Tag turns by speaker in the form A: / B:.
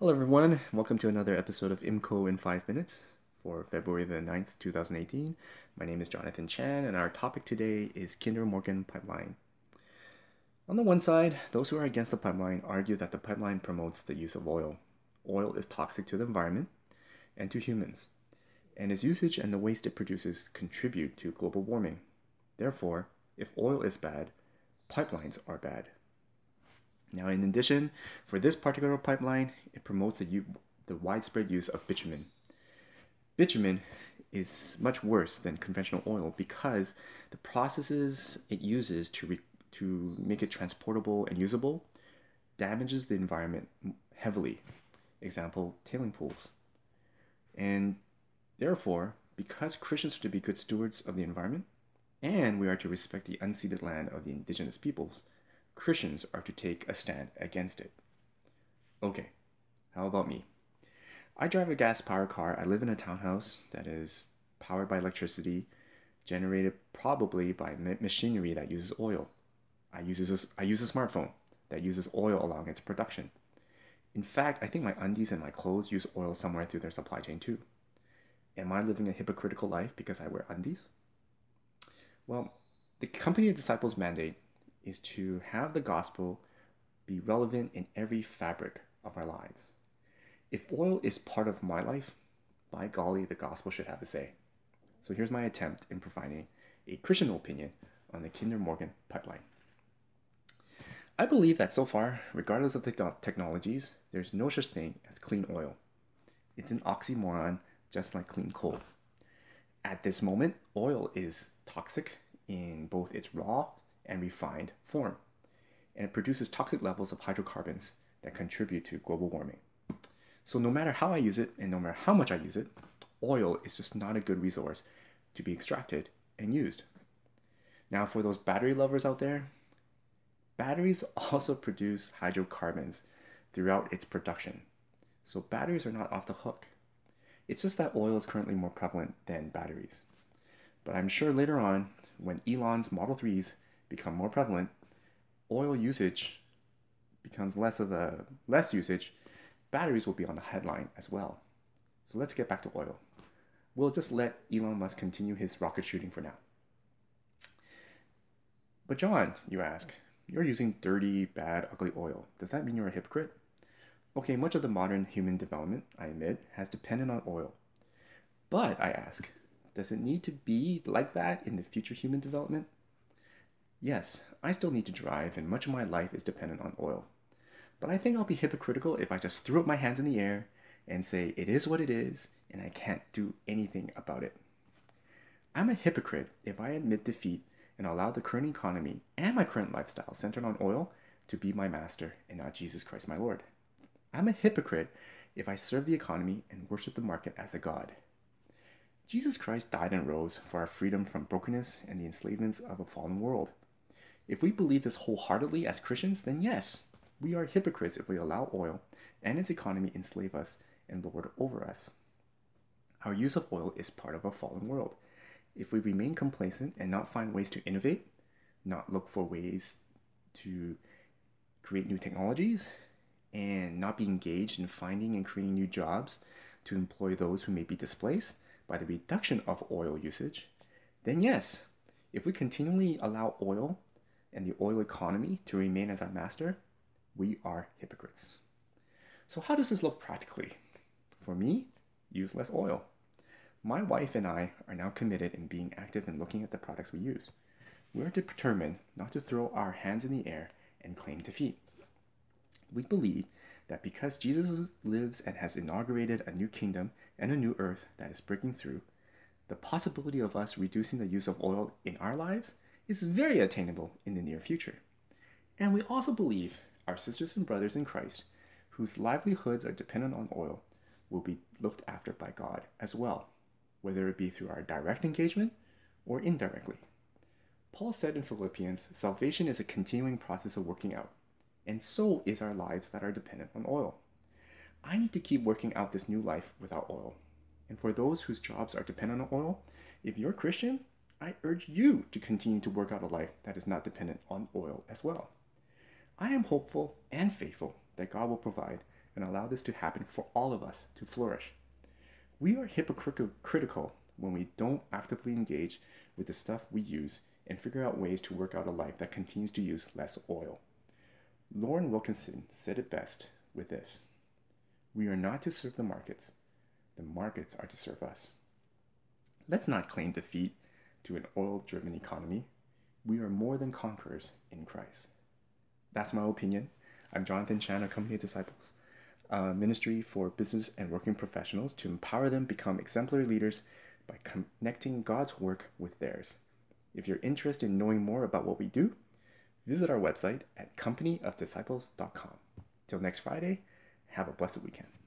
A: Hello, everyone. Welcome to another episode of IMCO in 5 Minutes for February the 9th, 2018. My name is Jonathan Chan, and our topic today is Kinder Morgan Pipeline. On the one side, those who are against the pipeline argue that the pipeline promotes the use of oil. Oil is toxic to the environment and to humans, and its usage and the waste it produces contribute to global warming. Therefore, if oil is bad, pipelines are bad. Now, in addition, for this particular pipeline, it promotes the, u- the widespread use of bitumen. Bitumen is much worse than conventional oil because the processes it uses to, re- to make it transportable and usable damages the environment heavily. Example, tailing pools. And therefore, because Christians are to be good stewards of the environment, and we are to respect the unceded land of the indigenous peoples, Christians are to take a stand against it. Okay, how about me? I drive a gas powered car. I live in a townhouse that is powered by electricity, generated probably by machinery that uses oil. I use, a, I use a smartphone that uses oil along its production. In fact, I think my undies and my clothes use oil somewhere through their supply chain too. Am I living a hypocritical life because I wear undies? Well, the company of disciples mandate is to have the gospel be relevant in every fabric of our lives. If oil is part of my life, by golly, the gospel should have a say. So here's my attempt in providing a Christian opinion on the Kinder Morgan pipeline. I believe that so far, regardless of the technologies, there's no such thing as clean oil. It's an oxymoron, just like clean coal. At this moment, oil is toxic in both its raw and refined form, and it produces toxic levels of hydrocarbons that contribute to global warming. So, no matter how I use it and no matter how much I use it, oil is just not a good resource to be extracted and used. Now, for those battery lovers out there, batteries also produce hydrocarbons throughout its production. So, batteries are not off the hook. It's just that oil is currently more prevalent than batteries. But I'm sure later on, when Elon's Model 3s become more prevalent, oil usage becomes less of a less usage, batteries will be on the headline as well. So let's get back to oil. We'll just let Elon Musk continue his rocket shooting for now. But John, you ask, you're using dirty, bad, ugly oil. Does that mean you're a hypocrite? Okay, much of the modern human development, I admit, has depended on oil. But I ask, does it need to be like that in the future human development? Yes, I still need to drive, and much of my life is dependent on oil. But I think I'll be hypocritical if I just throw up my hands in the air and say it is what it is and I can't do anything about it. I'm a hypocrite if I admit defeat and allow the current economy and my current lifestyle centered on oil to be my master and not Jesus Christ my Lord. I'm a hypocrite if I serve the economy and worship the market as a God. Jesus Christ died and rose for our freedom from brokenness and the enslavements of a fallen world. If we believe this wholeheartedly as Christians, then yes, we are hypocrites if we allow oil and its economy enslave us and lord over us. Our use of oil is part of a fallen world. If we remain complacent and not find ways to innovate, not look for ways to create new technologies, and not be engaged in finding and creating new jobs to employ those who may be displaced by the reduction of oil usage, then yes, if we continually allow oil and the oil economy to remain as our master, we are hypocrites. So, how does this look practically? For me, use less oil. My wife and I are now committed in being active in looking at the products we use. We are determined not to throw our hands in the air and claim defeat. We believe that because Jesus lives and has inaugurated a new kingdom and a new earth that is breaking through, the possibility of us reducing the use of oil in our lives is very attainable in the near future. And we also believe our sisters and brothers in Christ, whose livelihoods are dependent on oil, will be looked after by God as well, whether it be through our direct engagement or indirectly. Paul said in Philippians, salvation is a continuing process of working out, and so is our lives that are dependent on oil. I need to keep working out this new life without oil. And for those whose jobs are dependent on oil, if you're Christian, I urge you to continue to work out a life that is not dependent on oil as well. I am hopeful and faithful that God will provide and allow this to happen for all of us to flourish. We are hypocritical when we don't actively engage with the stuff we use and figure out ways to work out a life that continues to use less oil. Loren Wilkinson said it best with this We are not to serve the markets, the markets are to serve us. Let's not claim defeat to an oil driven economy. We are more than conquerors in Christ. That's my opinion. I'm Jonathan Chan, a company of disciples, a ministry for business and working professionals to empower them become exemplary leaders by connecting God's work with theirs. If you're interested in knowing more about what we do, visit our website at companyofdisciples.com. Till next Friday, have a blessed weekend.